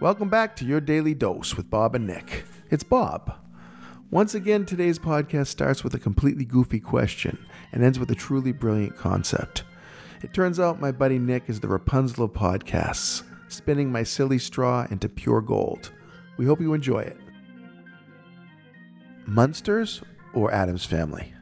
Welcome back to your daily dose with Bob and Nick. It's Bob. Once again, today's podcast starts with a completely goofy question and ends with a truly brilliant concept. It turns out my buddy Nick is the Rapunzel of podcasts, spinning my silly straw into pure gold. We hope you enjoy it. Munsters or Addams Family?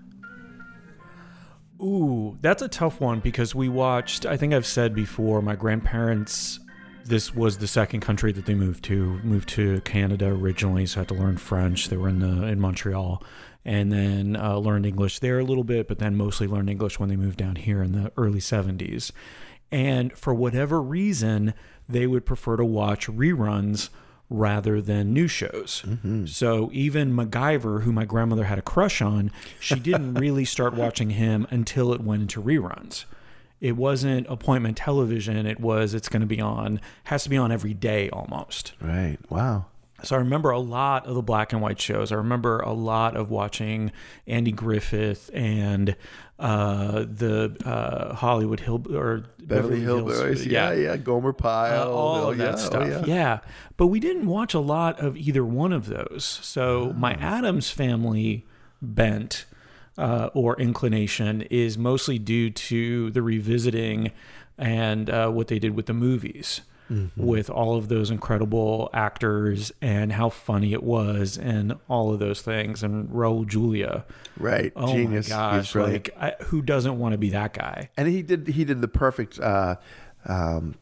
Ooh, that's a tough one because we watched, I think I've said before, my grandparents, this was the second country that they moved to, moved to Canada originally, so I had to learn French. They were in the in Montreal and then uh, learned English there a little bit, but then mostly learned English when they moved down here in the early 70s. And for whatever reason, they would prefer to watch reruns rather than new shows. Mm-hmm. So even MacGyver, who my grandmother had a crush on, she didn't really start watching him until it went into reruns. It wasn't appointment television. It was it's going to be on has to be on every day almost. Right. Wow. So I remember a lot of the black and white shows. I remember a lot of watching Andy Griffith and uh, the uh, Hollywood Hill or Beverly Hillbillies. Yeah, yeah. Gomer Pyle. uh, all oh, of yeah, that oh, stuff. yeah. yeah. But we didn't watch a lot of either one of those. So my Ah. Addams family bent uh, or inclination is mostly due to the revisiting and uh, what they did with the movies. Mm-hmm. With all of those incredible actors and how funny it was, and all of those things, and Raul Julia, Right. oh Genius. my gosh, like I, who doesn't want to be that guy? and he did he did the perfect uh, um,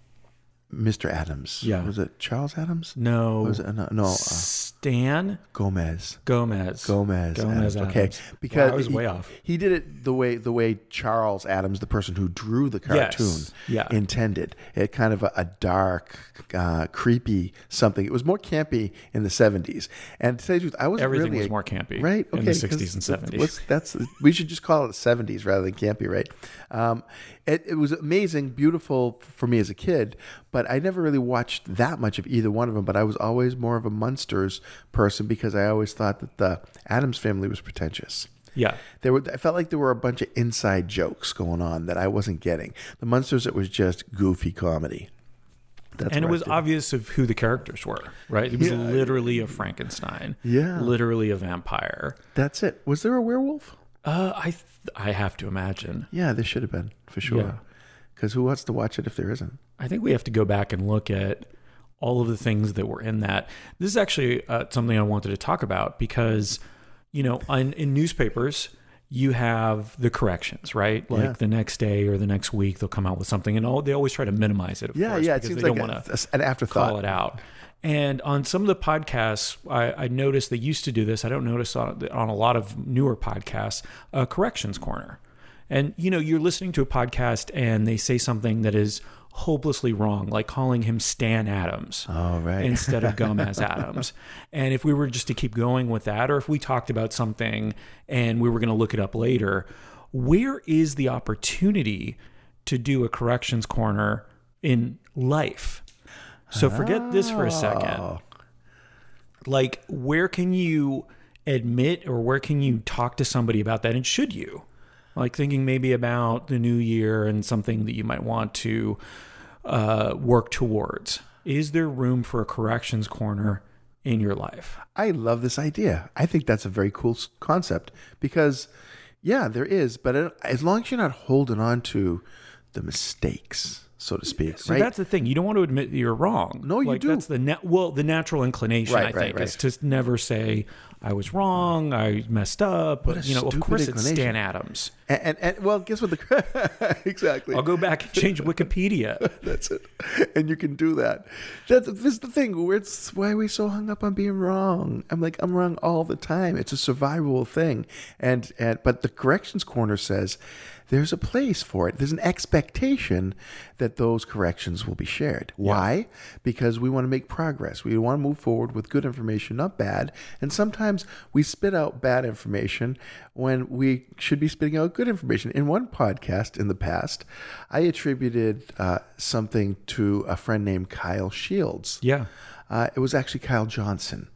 Mr. Addams. Yeah. Was it Charles Addams? No, Was it no, no uh, Stan Gomez. Gomez. Gomez. Gomez Addams. Okay, because Wow, I was he, way off. He did it the way the way Charles Addams, the person who drew the cartoon, Yes. Yeah. intended. It kind of a, a dark, uh, creepy something. It was more campy in the seventies. And to tell you the truth, I was Everything really was more campy right? in the Okay, 60s and 70s. That's we should just call it seventies rather than campy, right? Um, it, it was amazing, beautiful for me as a kid, but I never really watched that much of either one of them. But I was always more of a Munsters person because I always thought that the Addams family was pretentious. Yeah. There were, I felt like there were a bunch of inside jokes going on that I wasn't getting. The Munsters, it was just goofy comedy. That's and it was obvious of who the characters were, right? It was Yeah. literally a Frankenstein. Yeah. Literally a vampire. That's it. Was there a werewolf? Uh, I th- I have to imagine. Yeah, there should have been for sure. Yeah. Because who wants to watch it if there isn't? I think we have to go back and look at all of the things that were in that. This is actually uh, something I wanted to talk about because, you know, in, in newspapers, you have the corrections, right? Like Yeah. the next day or the next week, they'll come out with something, and all, they always try to minimize it. Yeah, course, yeah. It seems they like don't a, want to a- an afterthought. call it out. And on some of the podcasts, I, I noticed they used to do this. I don't notice on, on a lot of newer podcasts, a corrections corner. And, you know, you're listening to a podcast and they say something that is hopelessly wrong, like calling him Stan Adams Oh, right. instead of Gomez Addams. And if we were just to keep going with that, or if we talked about something and we were going to look it up later, where is the opportunity to do a corrections corner in life? So forget this for a second. Oh. Like, where can you admit or where can you talk to somebody about that? And should you? Like, thinking maybe about the new year and something that you might want to uh, work towards. Is there room for a corrections corner in your life? I love this idea. I think that's a very cool concept because, yeah, there is. But as long as you're not holding on to the mistakes, so to speak, So right? that's the thing. You don't want to admit that you're wrong. No, you like, do. That's the net. Well, the natural inclination, Right, I right, think, is to never say I was wrong, I messed up. What But you know, of course, it's. Stan Adams. and, and, and well, guess what? The exactly. I'll go back and change Wikipedia. That's it. And you can do that. That's this is the thing. Where it's why are we so hung up on being wrong? I'm like, I'm wrong all the time. It's a survivable thing. And and but the corrections corner says there's a place for it. There's an expectation that those corrections will be shared. Why? Because we want to make progress. We want to move forward with good information, not bad. And sometimes we spit out bad information when we should be spitting out good information. In one podcast in the past, I attributed uh, something to a friend named Kyle Shields. Yeah. Uh, it was actually Kyle Johnson.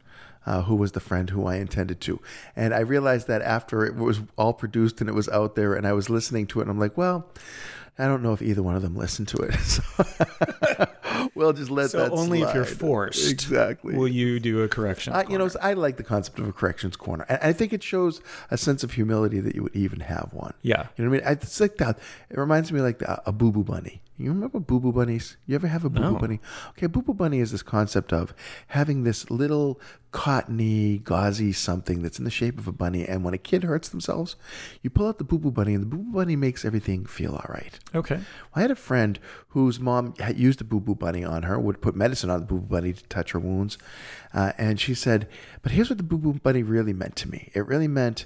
Uh, who was the friend who I intended to. And I realized that after it was all produced and it was out there, and I was listening to it, and I'm like, well, I don't know if either one of them listened to it. So we'll just let So that only if you're forced Exactly. will you do a correction. I, you know, I like the concept of a corrections corner. I, I think it shows a sense of humility that you would even have one. Yeah. You know what I mean? It's like that. It reminds me like the, a boo boo bunny. You remember boo boo bunnies? You ever have a boo boo No. bunny? Okay, boo boo bunny is this concept of having this little cottony, gauzy something that's in the shape of a bunny. And when a kid hurts themselves, you pull out the boo boo bunny, and the boo boo bunny makes everything feel all right. okay. I had a friend whose mom had used a boo boo bunny on her, would put medicine on the boo boo bunny to touch her wounds. Uh, and she said, But here's what the boo boo bunny really meant to me it really meant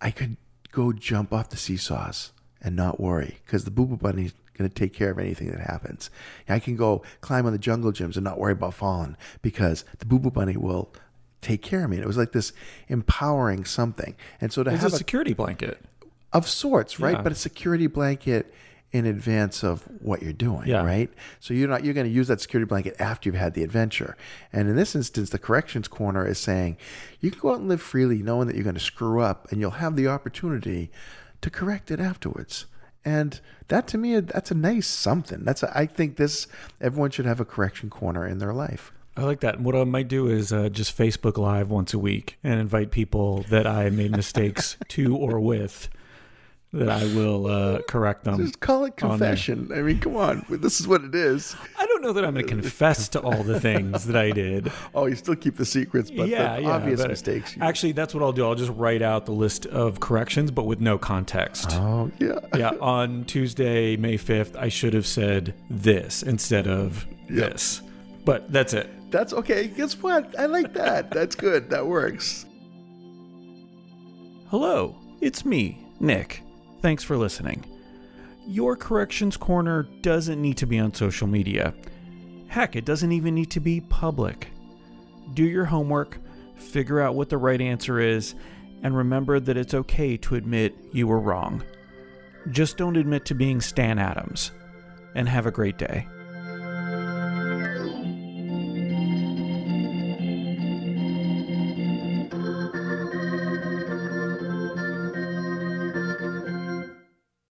I could go jump off the seesaws and not worry because the boo boo bunny's going to take care of anything that happens. I can go climb on the jungle gyms and not worry about falling because the boo boo bunny will take care of me. And it was like this empowering something. And so to It's have a a security blanket. of sorts, right? Yeah. But a security blanket in advance of what you're doing, Yeah. right? So you're not you're going to use that security blanket after you've had the adventure. And in this instance, the corrections corner is saying you can go out and live freely, knowing that you're going to screw up, and you'll have the opportunity to correct it afterwards. And that to me, that's a nice something. That's a, I think this everyone should have a correction corner in their life. I like that. And What I might do is uh, just Facebook Live once a week and invite people that I made mistakes to or with that I will uh, correct them. Just call it confession. I mean, come on, this is what it is. I don't know that I'm going to confess to all the things that I did. Oh, you still keep the secrets, but yeah, the yeah, obvious mistakes. you- Actually, that's what I'll do. I'll just write out the list of corrections, but with no context. Oh yeah. yeah, on Tuesday, May 5th, I should have said this instead of Yep. this. But that's it. That's okay. Guess what? I like that. That's good. That works. Hello, it's me, Nick. Thanks for listening. Your Corrections Corner doesn't need to be on social media. Heck, it doesn't even need to be public. Do your homework, figure out what the right answer is, and remember that it's okay to admit you were wrong. Just don't admit to being Stan Adams. And have a great day.